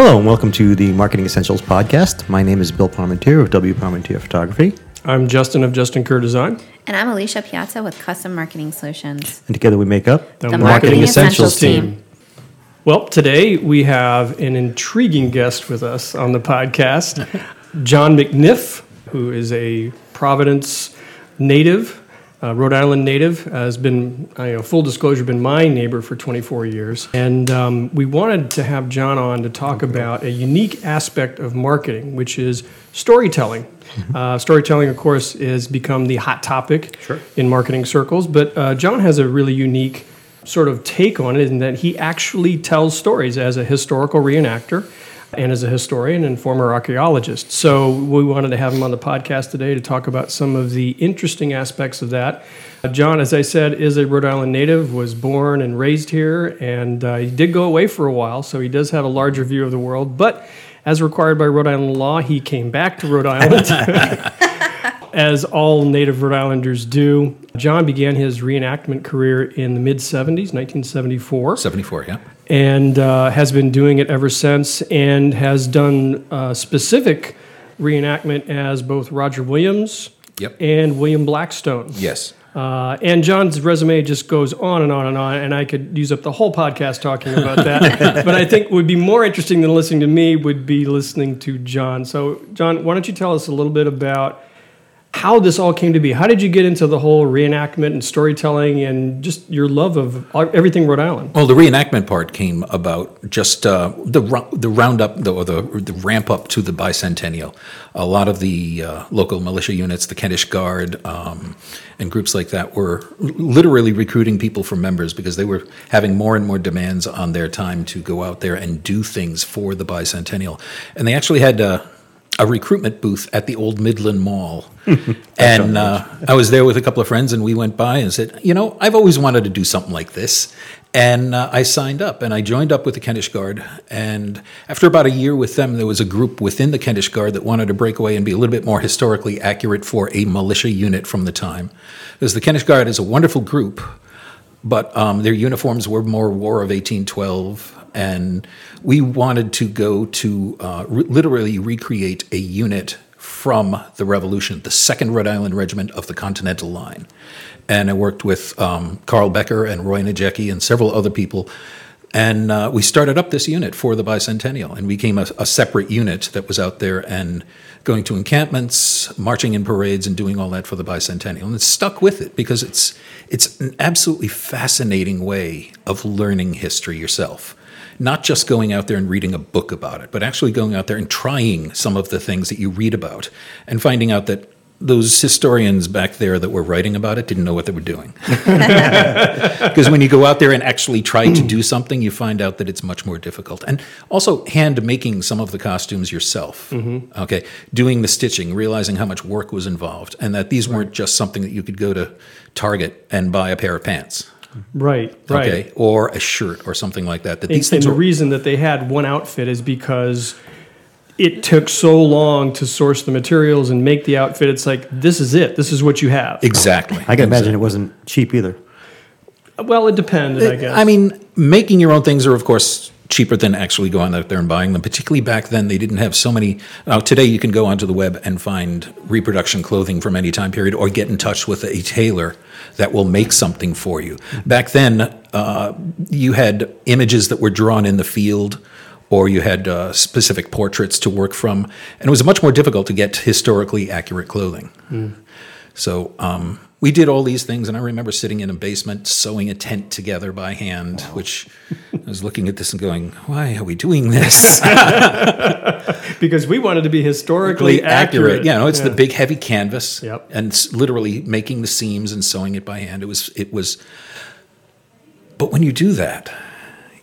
Hello and welcome to the Marketing Essentials podcast. My name is Bill Parmentier of W Parmentier Photography, I'm Justin of Justin Kerr Design. And I'm Alicia Piazza with Custom Marketing Solutions. and together we make up The, The Marketing Essentials team. Well, today we have an intriguing guest with us on the podcast, John McNiff, who is a Providence native, uh, Rhode Island native, has been, I know, full disclosure, been my neighbor for 24 years. And um, we wanted to have John on to talk about a unique aspect of marketing, which is storytelling. Uh, storytelling, of course, has become the hot topic in marketing circles, but uh, John has a really unique sort of take on it in that he actually tells stories as a historical reenactor and as a historian and former archaeologist. So we wanted to have him on the podcast today to talk about some of the interesting aspects of that. Uh, John, as I said, is a Rhode Island native, was born and raised here, and uh, he did go away for a while, so he does have a larger view of the world. But as required by Rhode Island law, he came back to Rhode Island as all native Rhode Islanders do. John began his reenactment career in the mid 70s, 1974, 74, yeah. And uh, has been doing it ever since and has done uh, specific reenactment as both Roger Williams Yep. and William Blackstone. Yes. Uh, and John's resume just goes on and on and on, and I could use up the whole podcast talking about that. but I think would be more interesting than listening to me would be listening to John. So, John, why don't you tell us a little bit about how this all came to be? How did you get into the whole reenactment and storytelling and just your love of everything Rhode Island? Well, the reenactment part came about just uh, the the roundup, the, or the the ramp up to the bicentennial. A lot of the uh, local militia units, the Kentish Guard, um, and groups like that were literally recruiting people for members because they were having more and more demands on their time to go out there and do things for the bicentennial. And they actually had. Uh, a recruitment booth at the old Midland Mall. and uh, I was there with a couple of friends, and we went by and said, You know, I've always wanted to do something like this. And uh, I signed up and I joined up with the Kentish Guard. And after about a year with them, there was a group within the Kentish Guard that wanted to break away and be a little bit more historically accurate for a militia unit from the time. Because the Kentish Guard is a wonderful group, but um, their uniforms were more War of 1812. And we wanted to go to uh, re- literally recreate a unit from the Revolution, the Second Rhode Island Regiment of the Continental Line. And I worked with um, Carl Becker and Roy Najecki and several other people. And uh, we started up this unit for the bicentennial and became a, a separate unit that was out there and going to encampments, marching in parades, and doing all that for the bicentennial. And it's stuck with it because it's it's an absolutely fascinating way of learning history yourself. Not just going out there and reading a book about it, but actually going out there and trying some of the things that you read about and finding out that those historians back there that were writing about it didn't know what they were doing. Because when you go out there and actually try to do something, you find out that it's much more difficult. And also, hand making some of the costumes yourself. Mm-hmm. Okay, doing the stitching, realizing how much work was involved, and that these weren't just something that you could go to Target and buy a pair of pants. Right, right. Okay, or a shirt or something like that. That And, these and things the were reason that they had one outfit is because it took so long to source the materials and make the outfit. It's like this is it. This is what you have. exactly. I can imagine it wasn't cheap either. Well, it depended, I guess. I mean, making your own things are, of course, cheaper than actually going out there and buying them. Particularly back then, they didn't have so many. Now, today, you can go onto the web and find reproduction clothing from any time period or get in touch with a tailor that will make something for you. Back then, uh, you had images that were drawn in the field. Or you had uh, specific portraits to work from, and it was much more difficult to get historically accurate clothing. So um, we did all these things, and I remember sitting in a basement sewing a tent together by hand, which I was looking at this and going, "Why are we doing this?" because we wanted to be historically accurate. Yeah, no, it's the big heavy canvas, Yep. and literally making the seams and sewing it by hand. It was, it was. But when you do that,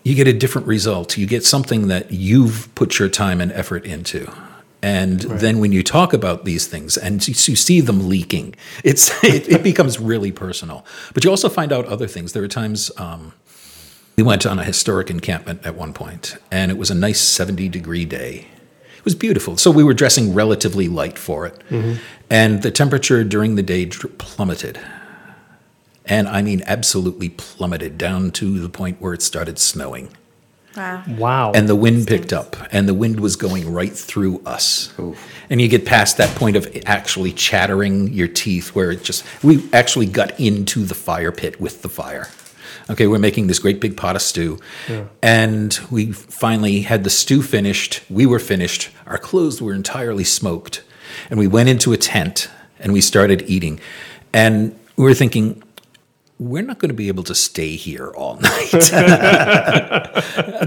you get a different result. You get something that you've put your time and effort into. And then when you talk about these things and you, you see them leaking, it's it, it becomes really personal. But you also find out other things. There are times um, we went on a historic encampment at one point, and it was a nice 70 degree day. It was beautiful. So we were dressing relatively light for it. And the temperature during the day plummeted. And I mean, absolutely plummeted down to the point where it started snowing. Wow. Wow. And the wind picked up, and the wind was going right through us. And you get past that point of actually chattering your teeth, where it just, we actually got into the fire pit with the fire. Okay, we're making this great big pot of stew. And we finally had the stew finished. We were finished. Our clothes were entirely smoked. And we went into a tent and we started eating. And we were thinking, we're not going to be able to stay here all night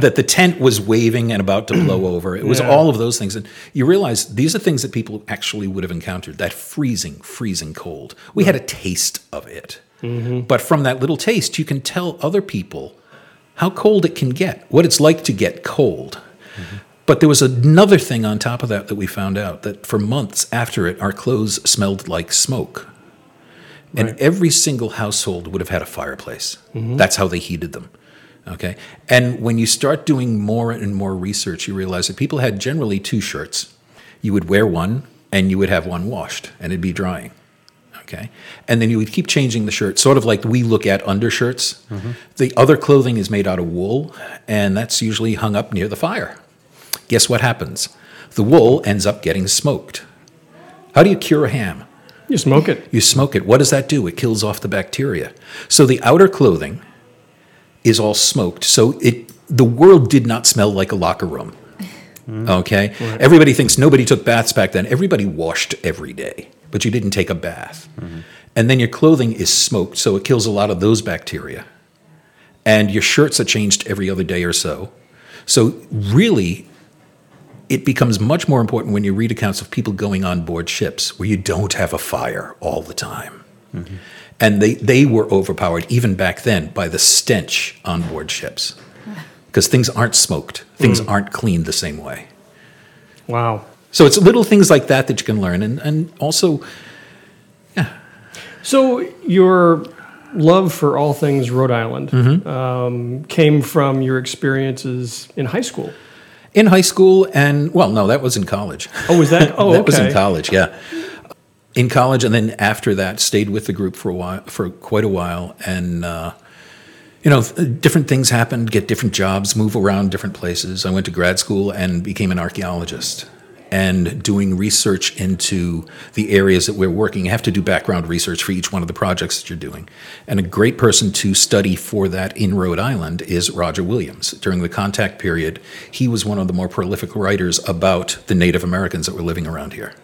that the tent was waving and about to blow over. It was Yeah. all of those things. And you realize these are things that people actually would have encountered that freezing, freezing cold. We had a taste of it. Mm-hmm. But from that little taste, you can tell other people how cold it can get, what it's like to get cold. Mm-hmm. But there was another thing on top of that that we found out that for months after it, our clothes smelled like smoke. And every single household would have had a fireplace. Mm-hmm. That's how they heated them. Okay. And when you start doing more and more research, you realize that people had generally two shirts. You would wear one and you would have one washed and it'd be drying. Okay. And then you would keep changing the shirt, sort of like we look at undershirts. Mm-hmm. The other clothing is made out of wool and that's usually hung up near the fire. Guess what happens? The wool ends up getting smoked. How do you cure a ham? You smoke it. You smoke it. What does that do? It kills off the bacteria. So the outer clothing is all smoked. So it the world did not smell like a locker room. Mm-hmm. Okay? Everybody thinks nobody took baths back then. Everybody washed every day, but you didn't take a bath. Mm-hmm. And then your clothing is smoked, so it kills a lot of those bacteria. And your shirts are changed every other day or so. So really it becomes much more important when you read accounts of people going on board ships where you don't have a fire all the time. And they, they were overpowered even back then by the stench on board ships because things aren't smoked, things aren't cleaned the same way. Wow. So it's little things like that that you can learn. And, and also, yeah. So your love for all things Rhode Island Mm-hmm. um, came from your experiences in high school. In high school and, well, no, that was in college. Oh, was that? Oh, that was in college, yeah. In college, and then after that, stayed with the group for a while, for quite a while, and uh, you know, different things happened. Get different jobs, move around different places. I went to grad school and became an archaeologist, and doing research into the areas that we're working. You have to do background research for each one of the projects that you're doing, and a great person to study for that in Rhode Island is Roger Williams. During the contact period, he was one of the more prolific writers about the Native Americans that were living around here.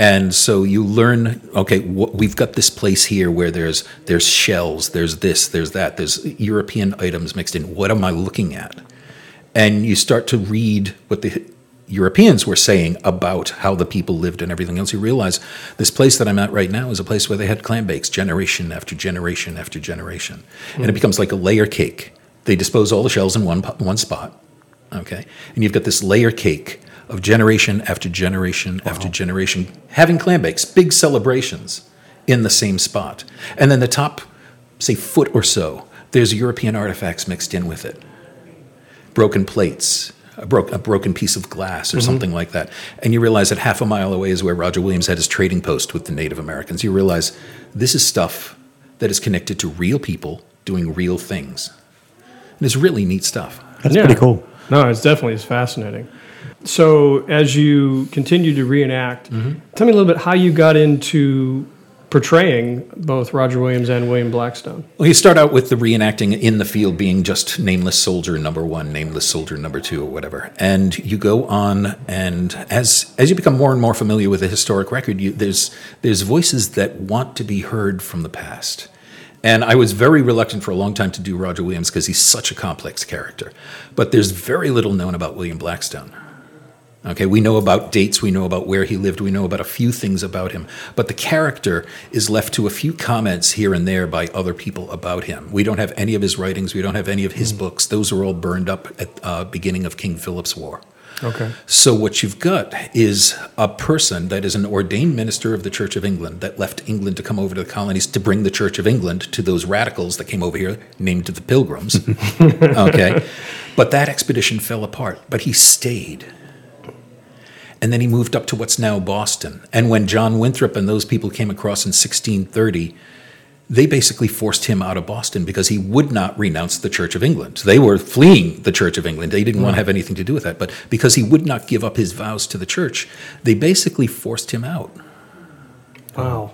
And so you learn, okay, wh- we've got this place here where there's there's shells, there's this, there's that, there's European items mixed in. What am I looking at? And you start to read what the Europeans were saying about how the people lived and everything else. You realize this place that I'm at right now is a place where they had clam bakes generation after generation after generation, and it hmm. becomes like a layer cake. They dispose all the shells in one one spot, okay, and you've got this layer cake of generation after generation after generation having clam bakes, big celebrations in the same spot. And then the top, say, foot or so, there's European artifacts mixed in with it. Broken plates, a, bro- a broken piece of glass, or something like that. And you realize that half a mile away is where Roger Williams had his trading post with the Native Americans. You realize this is stuff that is connected to real people doing real things. And it's really neat stuff. That's Yeah. pretty cool. No, it's definitely it's fascinating. So as you continue to reenact, Mm-hmm. tell me a little bit how you got into portraying both Roger Williams and William Blackstone. Well, you start out with the reenacting in the field being just nameless soldier number one, nameless soldier number two, or whatever, and you go on, and as as you become more and more familiar with the historic record, you, there's there's voices that want to be heard from the past. And I was very reluctant for a long time to do Roger Williams because he's such a complex character. But there's very little known about William Blackstone. Okay, we know about dates, we know about where he lived, we know about a few things about him, but the character is left to a few comments here and there by other people about him. We don't have any of his writings, we don't have any of his books. Those are all burned up at uh, beginning of King Philip's War. Okay. So what you've got is a person that is an ordained minister of the Church of England that left England to come over to the colonies to bring the Church of England to those radicals that came over here, named the Pilgrims. okay, but that expedition fell apart. But he stayed, and then he moved up to what's now Boston. And when John Winthrop and those people came across in 1630 they basically forced him out of Boston because he would not renounce the Church of England. They were fleeing the Church of England. They didn't want to hmm. have anything to do with that. But because he would not give up his vows to the church, they basically forced him out. Wow.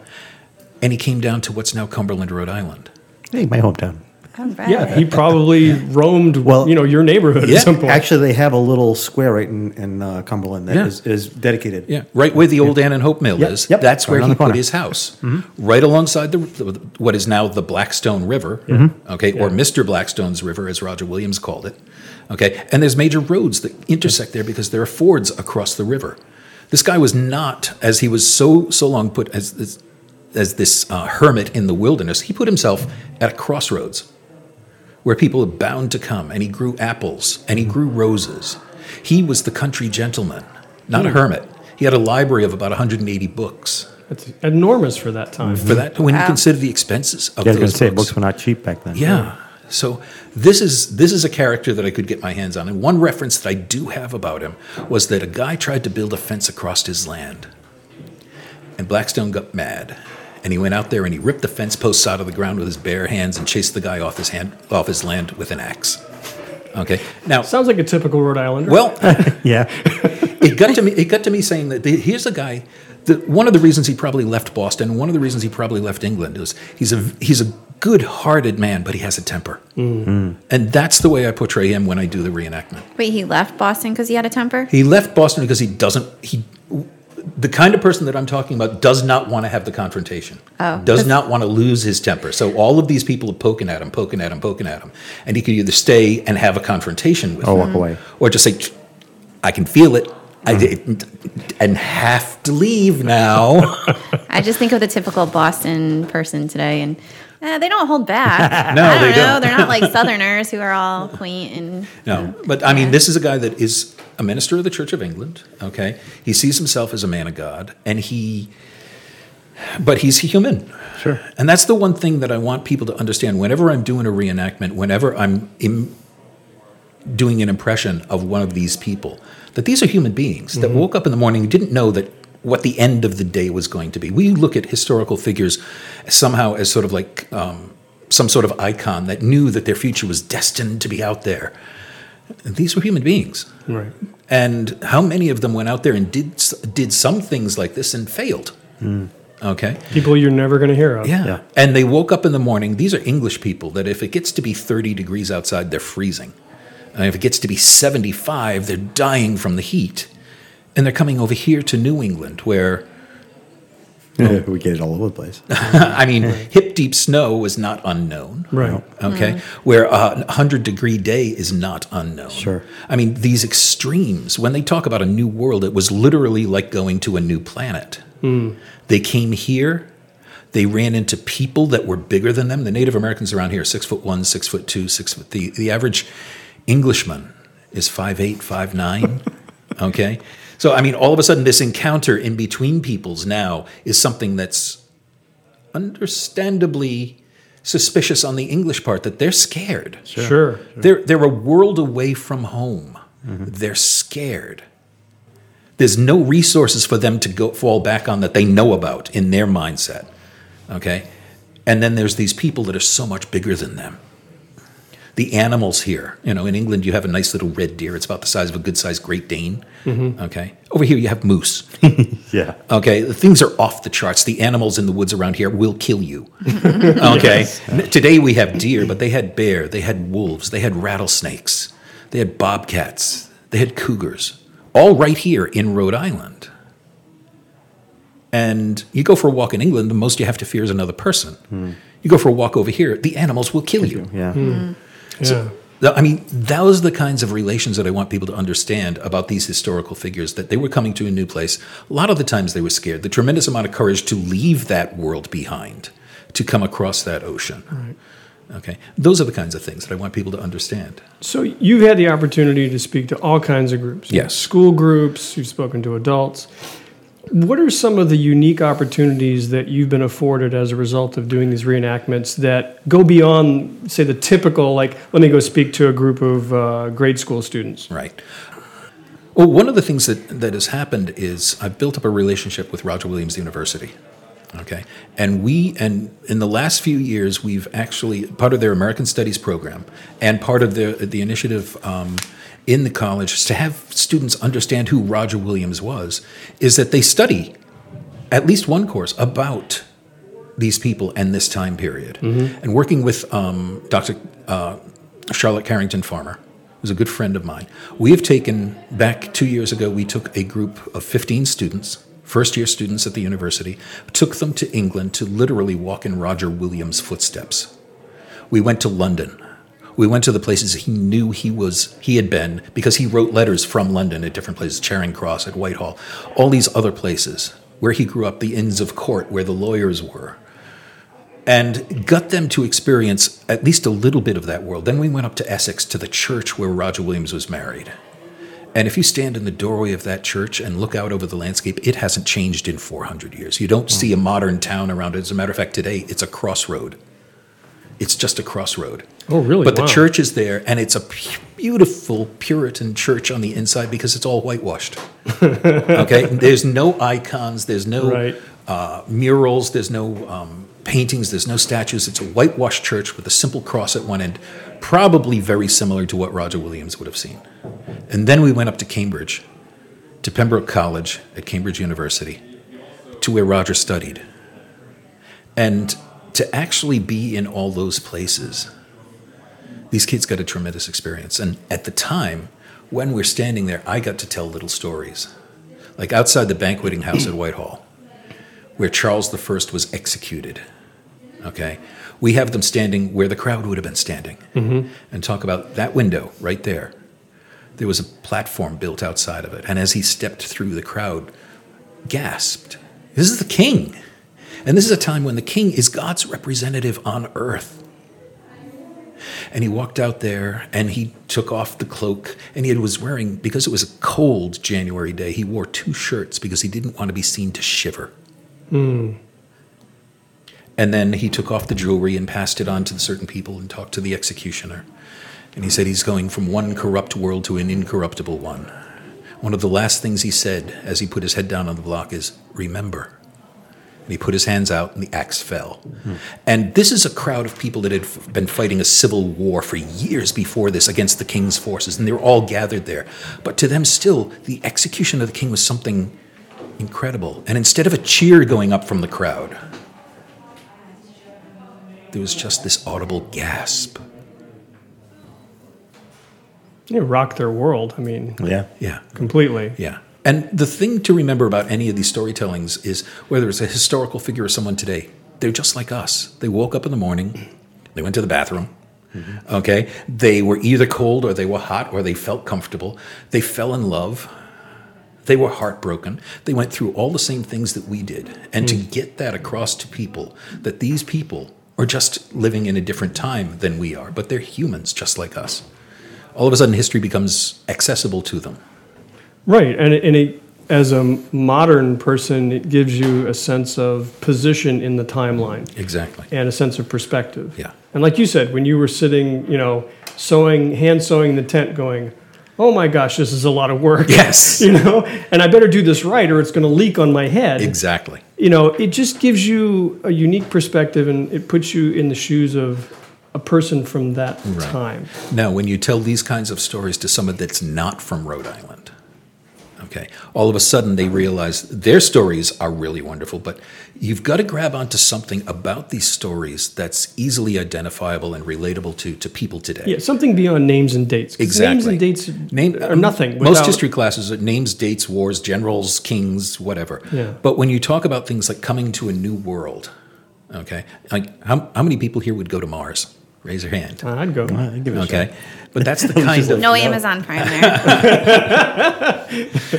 And he came down to what's now Cumberland, Rhode Island. Hey, my hometown. All right. Yeah, he probably roamed, Well, you know, your neighborhood yeah, at some point. Actually, they have a little square right in, in uh, Cumberland that Yeah. is is dedicated. Yeah, right where the old Ann and Hope Mill Yep, is. yep, That's right where he put his house, right alongside the, the what is now the Blackstone River. Okay, or Mr. Blackstone's River, as Roger Williams called it. Okay, and there's major roads that intersect there because there are fords across the river. This guy was not, as he was so so long put as as, as this uh, hermit in the wilderness. He put himself at a crossroads where people are bound to come, and he grew apples and he grew roses. He was the country gentleman, not a hmm. hermit. He had a library of about 180 books. It's enormous for that time. For that, when you Wow. consider the expenses of Yeah, I was going to say books. books were not cheap back then. Yeah. So this is this is a character that I could get my hands on. And one reference that I do have about him was that a guy tried to build a fence across his land. And Blackstone got mad. And he went out there and he ripped the fence posts out of the ground with his bare hands and chased the guy off his hand off his land with an axe. Okay. Now Sounds like a typical Rhode Islander. well, Yeah. it got to me. It got to me saying that the, here's a guy. That one of the reasons he probably left Boston, one of the reasons he probably left England is he's a he's a good-hearted man, but he has a temper, mm-hmm. and that's the way I portray him when I do the reenactment. Wait, he left Boston because he had a temper? He left Boston because he doesn't he. The kind of person that I'm talking about does not want to have the confrontation. Oh. Does not want to lose his temper. So all of these people are poking at him, poking at him, poking at him, and he could either stay and have a confrontation with Or them, walk away. or just say, "I can feel it." I mm-hmm. did, and have to leave now. I just think of the typical Boston person today, and eh, they don't hold back. No, I don't they know. don't. They're not like Southerners who are all quaint and. No, but I mean, this is a guy that is a minister of the Church of England. Okay, he sees himself as a man of God, and he, but he's human. Sure. And that's the one thing that I want people to understand. Whenever I'm doing a reenactment, whenever I'm im- doing an impression of one of these people, that these are human beings that woke up in the morning and didn't know that what the end of the day was going to be. We look at historical figures somehow as sort of like um, some sort of icon that knew that their future was destined to be out there. And these were human beings. right. And how many of them went out there and did did some things like this and failed? Okay. People you're never going to hear of. Yeah. Yeah. And they woke up in the morning. These are English people that if it gets to be 30 degrees outside, they're freezing. And if it gets to be 75, they're dying from the heat. And they're coming over here to New England, where, oh. we get it all over the place. I mean, hip deep snow is not unknown. Right. Okay. Mm-hmm. Where a 100 degree day is not unknown. Sure. I mean, these extremes, when they talk about a new world, it was literally like going to a new planet. Mm. They came here. They ran into people that were bigger than them. The Native Americans around here, six foot one, six foot two, six foot. The, the average Englishman is five eight, five nine. okay, so I mean, all of a sudden, this encounter in between peoples now is something that's understandably suspicious on the English part that they're scared. Sure. They're they're a world away from home. Mm-hmm. They're scared. There's no resources for them to go fall back on that they know about in their mindset. Okay? And then there's these people that are so much bigger than them. The animals here, you know, in England you have a nice little red deer. It's about the size of a good sized Great Dane. Mm-hmm. Okay. Over here you have moose. Yeah. Okay, the things are off the charts. The animals in the woods around here will kill you. okay, today we have deer, but they had bear, they had wolves, they had rattlesnakes, they had bobcats, they had cougars, all right here in Rhode Island. And you go for a walk in England, the most you have to fear is another person. Hmm. You go for a walk over here, the animals will kill you. Yeah. Hmm. Yeah. Th- I mean, those are the kinds of relations that I want people to understand about these historical figures that they were coming to a new place. A lot of the times they were scared. The tremendous amount of courage to leave that world behind, to come across that ocean. Okay. Those are the kinds of things that I want people to understand. So you've had the opportunity to speak to all kinds of groups. Yes. School groups, you've spoken to adults. What are some of the unique opportunities that you've been afforded as a result of doing these reenactments that go beyond, say, the typical, like, let me go speak to a group of uh, grade school students? Right. Well, one of the things that, that has happened is I've built up a relationship with Roger Williams University. Okay. And we, and in the last few years, we've actually, part of their American Studies program and part of the, the initiative um, in the college to have students understand who Roger Williams was, is that they study at least one course about these people and this time period. And working with um, Dr. Uh, Charlotte Carrington Farmer, who's a good friend of mine, we have taken, back two years ago, we took a group of 15 students, first year students at the university, took them to England to literally walk in Roger Williams' footsteps. We went to London. We went to the places he knew he was he had been because he wrote letters from London at different places, Charing Cross, at Whitehall, all these other places where he grew up, the Inns of Court, where the lawyers were, and got them to experience at least a little bit of that world. Then we went up to Essex to the church where Roger Williams was married. And if you stand in the doorway of that church and look out over the landscape, it hasn't changed in 400 years. You don't see a modern town around it. As a matter of fact, today it's a crossroad. It's just a crossroad. Oh, really? But the church is there, and it's a beautiful Puritan church on the inside because it's all whitewashed. okay, there's no icons, there's no Right. uh, murals, there's no um, paintings, there's no statues. It's a whitewashed church with a simple cross at one end, probably very similar to what Roger Williams would have seen. And then we went up to Cambridge, to Pembroke College at Cambridge University, to where Roger studied. And to actually be in all those places, these kids got a tremendous experience. And at the time, when we're standing there, I got to tell little stories. Like outside the banqueting house at Whitehall, where Charles I was executed. Okay? We have them standing where the crowd would have been standing mm-hmm. and talk about that window right there. There was a platform built outside of it. And as he stepped through, the crowd gasped. This is the king. And this is a time when the king is God's representative on earth. And he walked out there and he took off the cloak and he was wearing, because it was a cold January day, he wore two shirts because he didn't want to be seen to shiver. Hmm. And then he took off the jewelry and passed it on to the certain people and talked to the executioner. And he said he's going from one corrupt world to an incorruptible one. One of the last things he said as he put his head down on the block is, Remember. And he put his hands out and the axe fell. And this is a crowd of people that had f- been fighting a civil war for years before this against the king's forces, and they were all gathered there. But to them, still, the execution of the king was something incredible. And instead of a cheer going up from the crowd, there was just this audible gasp. It rocked their world. I mean, Yeah. Yeah. completely. Yeah. And the thing to remember about any of these storytellings is whether it's a historical figure or someone today, they're just like us. They woke up in the morning, they went to the bathroom, okay? They were either cold or they were hot or they felt comfortable. They fell in love. They were heartbroken. They went through all the same things that we did. And to hmm. get that across to people that these people are just living in a different time than we are, but they're humans just like us. All of a sudden, history becomes accessible to them. Right, and it, and it, as a modern person, it gives you a sense of position in the timeline Exactly. and a sense of perspective. Yeah. And like you said, when you were sitting, you know, sewing, hand sewing the tent, going, "Oh my gosh, this is a lot of work." Yes. you know, and I better do this right, or it's going to leak on my head. Exactly. You know, it just gives you a unique perspective, and it puts you in the shoes of a person from that time. Now, when you tell these kinds of stories to someone that's not from Rhode Island, okay, all of a sudden they realize their stories are really wonderful, but you've got to grab onto something about these stories that's easily identifiable and relatable to, to people today. Yeah, something beyond names and dates. Exactly. Names and dates Name, are nothing. Most history classes are names, dates, wars, generals, kings, whatever. Yeah. But when you talk about things like coming to a new world, okay, like how, how many people here would go to Mars, Raise your hand. Uh, I'd go. I'd give it a Okay, but that's the kind of No Amazon Prime there.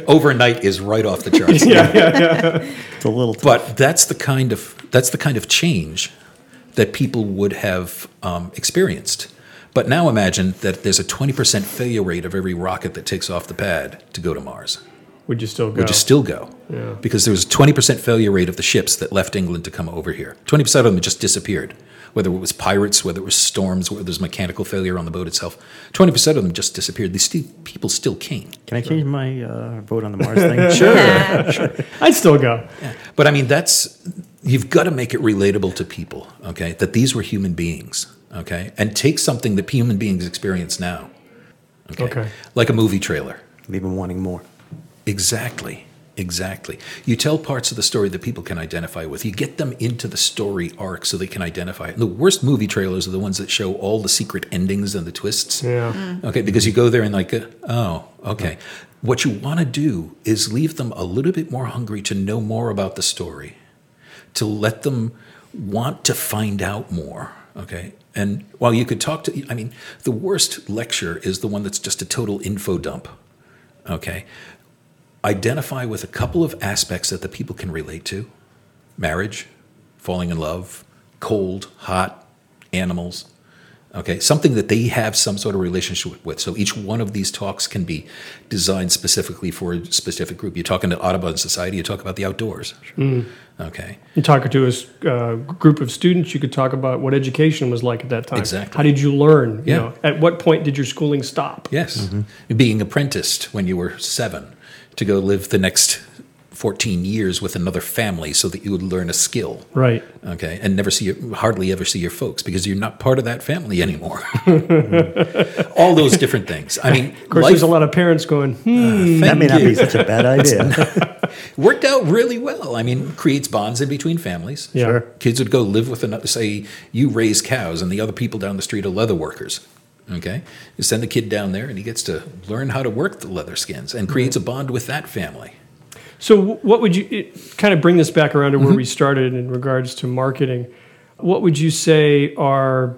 overnight is right off the charts. Yeah, yeah, It's a little. But that's the kind of that's the kind of change that people would have um, experienced. But now imagine that there's a 20% failure rate of every rocket that takes off the pad to go to Mars. Would you still go? Would you still go? Yeah. Because there was a 20% failure rate of the ships that left England to come over here. 20% of them just disappeared. Whether it was pirates, whether it was storms, whether there's mechanical failure on the boat itself, 20% of them just disappeared. These still, people still came. Can I change my uh, vote on the Mars thing? Sure. sure. I'd still go. But I mean, that's you've got to make it relatable to people, okay? That these were human beings, okay? And take something that human beings experience now, okay? Okay. Like a movie trailer. Leave them wanting more. Exactly. Exactly. You tell parts of the story that people can identify with. You get them into the story arc so they can identify. it. The worst movie trailers are the ones that show all the secret endings and the twists. Yeah. Okay, because you go there and like, uh, oh, okay. What you want to do is leave them a little bit more hungry to know more about the story, to let them want to find out more. Okay, and while you could talk to, I mean, the worst lecture is the one that's just a total info dump. Okay, identify with a couple of aspects that the people can relate to: marriage, falling in love, cold, hot, animals. Okay, something that they have some sort of relationship with. So each one of these talks can be designed specifically for a specific group. You're talking to Audubon Society, you talk about the outdoors. Okay, You talk to a uh, group of students, you could talk about what education was like at that time. Exactly. How did you learn? You Yeah. know, at what point did your schooling stop? yes, being apprenticed when you were seven to go live the next 14 years with another family so that you would learn a skill. Right. Okay, and never see your, hardly ever see your folks because you're not part of that family anymore. All those different things. I mean, Of course, life there's a lot of parents going, hmm, That may Thank not you. be such a bad idea. worked out really well. I mean, creates bonds in between families. Yeah. Sure. Kids would go live with another, say, you raise cows and the other people down the street are leather workers. Okay. You send the kid down there and he gets to learn how to work the leather skins and creates a bond with that family. So, what would you it, kind of bring this back around to where mm-hmm. we started in regards to marketing? What would you say are,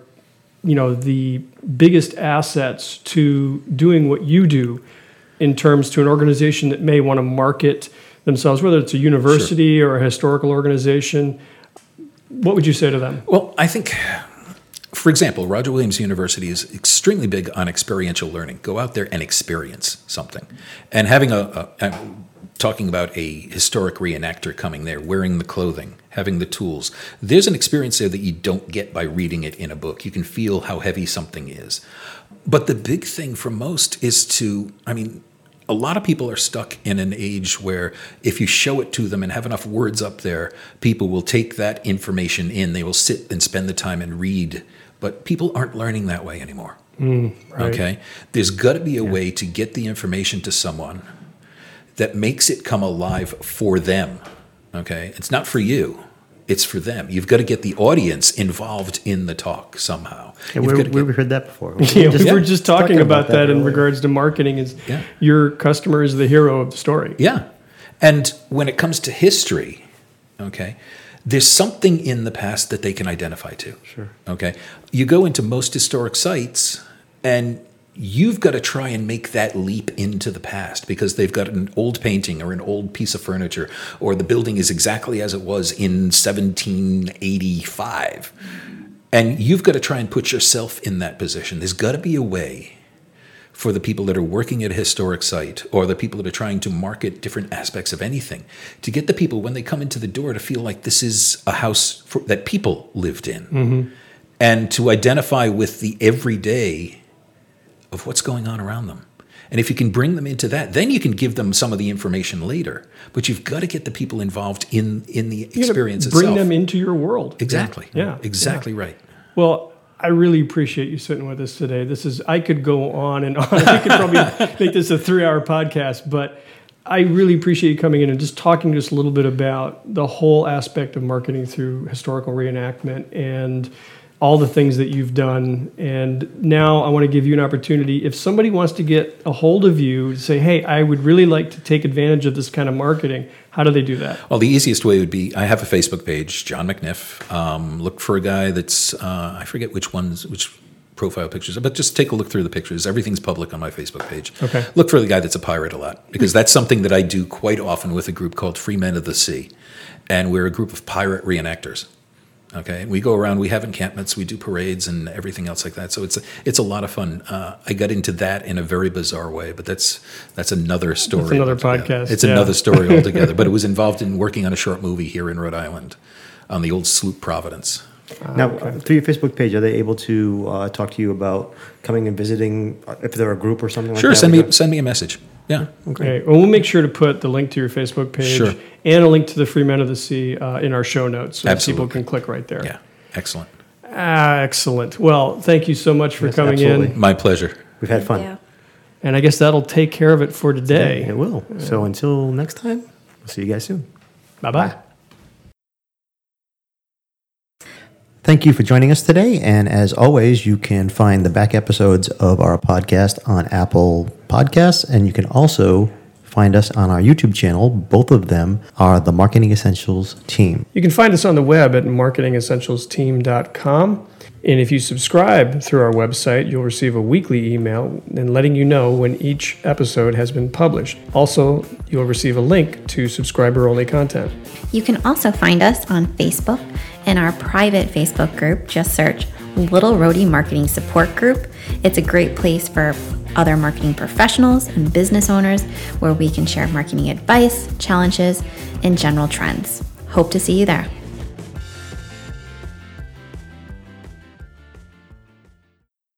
you know, the biggest assets to doing what you do in terms to an organization that may want to market themselves, whether it's a university or a historical organization? What would you say to them? Well, I think, for example, Roger Williams University is extremely big on experiential learning. Go out there and experience something. And having a, a, a talking about a historic reenactor coming there, wearing the clothing, having the tools. There's an experience there that you don't get by reading it in a book. You can feel how heavy something is. But the big thing for most is to, I mean, a lot of people are stuck in an age where if you show it to them and have enough words up there, people will take that information in. They will sit and spend the time and read. But people aren't learning that way anymore. Mm, right. Okay? There's got to be a way to get the information to someone that makes it come alive for them. Okay? It's not for you. It's for them. You've got to get the audience involved in the talk somehow. Yeah, You've where, got to get- we heard that before. Yeah, we Yeah. were just talking, talking about, about that, that in regards to marketing. Is Yeah. your customer is the hero of the story? Yeah. And when it comes to history, okay, there's something in the past that they can identify to. Sure. Okay. You go into most historic sites and you've got to try and make that leap into the past because they've got an old painting or an old piece of furniture or the building is exactly as it was in 1785. And you've got to try and put yourself in that position. There's got to be a way for the people that are working at a historic site or the people that are trying to market different aspects of anything to get the people when they come into the door to feel like this is a house for, that people lived in mm-hmm. and to identify with the everyday of what's going on around them. And if you can bring them into that, then you can give them some of the information later. But you've got to get the people involved in in the You experience bring itself. them into your world. exactly. Yeah. Exactly right. Well, I really appreciate you sitting with us today. This is I could go on and on. We could probably make this a three-hour podcast, but I really appreciate you coming in and just talking to us a little bit about the whole aspect of marketing through historical reenactment and all the things that you've done. And now I want to give you an opportunity. If somebody wants to get a hold of you to say, hey, I would really like to take advantage of this kind of marketing, how do they do that? Well, the easiest way would be I have a Facebook page, John McNiff. Um, look for a guy that's uh, I forget which ones which profile pictures, but just take a look through the pictures. Everything's public on my Facebook page. Okay. Look for the guy that's a pirate a lot because that's something that I do quite often with a group called Free Men of the Sea, and we're a group of pirate reenactors. Okay, we go around. We have encampments. We do parades and everything else like that. So it's a, it's a lot of fun. Uh, I got into that in a very bizarre way, but that's that's another story. another altogether. podcast, It's yeah. another story altogether. but it was involved in working on a short movie here in Rhode Island, on the old sloop Providence. Now, through your Facebook page, are they able to uh, talk to you about coming and visiting uh, if they're a group or something like Sure, that? send me send me a message. Yeah, Okay. Well, we'll make sure to put the link to your Facebook page Sure. and a link to the Free Men of the Sea uh, in our show notes so that people Absolutely. can click right there. yeah, excellent. Ah, excellent. Well, thank you so much for Yes, coming absolutely. in. My pleasure. We've had fun. Yeah. And I guess that'll take care of it for today. It will. So until next time, we'll see you guys soon. Bye bye. Thank you for joining us today. And as always, you can find the back episodes of our podcast on Apple Podcasts. And you can also find us on our YouTube channel. Both of them are the Marketing Essentials team. You can find us on the web at marketingessentialsteam.com. And if you subscribe through our website, you'll receive a weekly email and letting you know when each episode has been published. Also, you'll receive a link to subscriber only content. You can also find us on Facebook in our private Facebook group. Just search Little Rhody Marketing Support Group. It's a great place for other marketing professionals and business owners where we can share marketing advice, challenges, and general trends. Hope to see you there.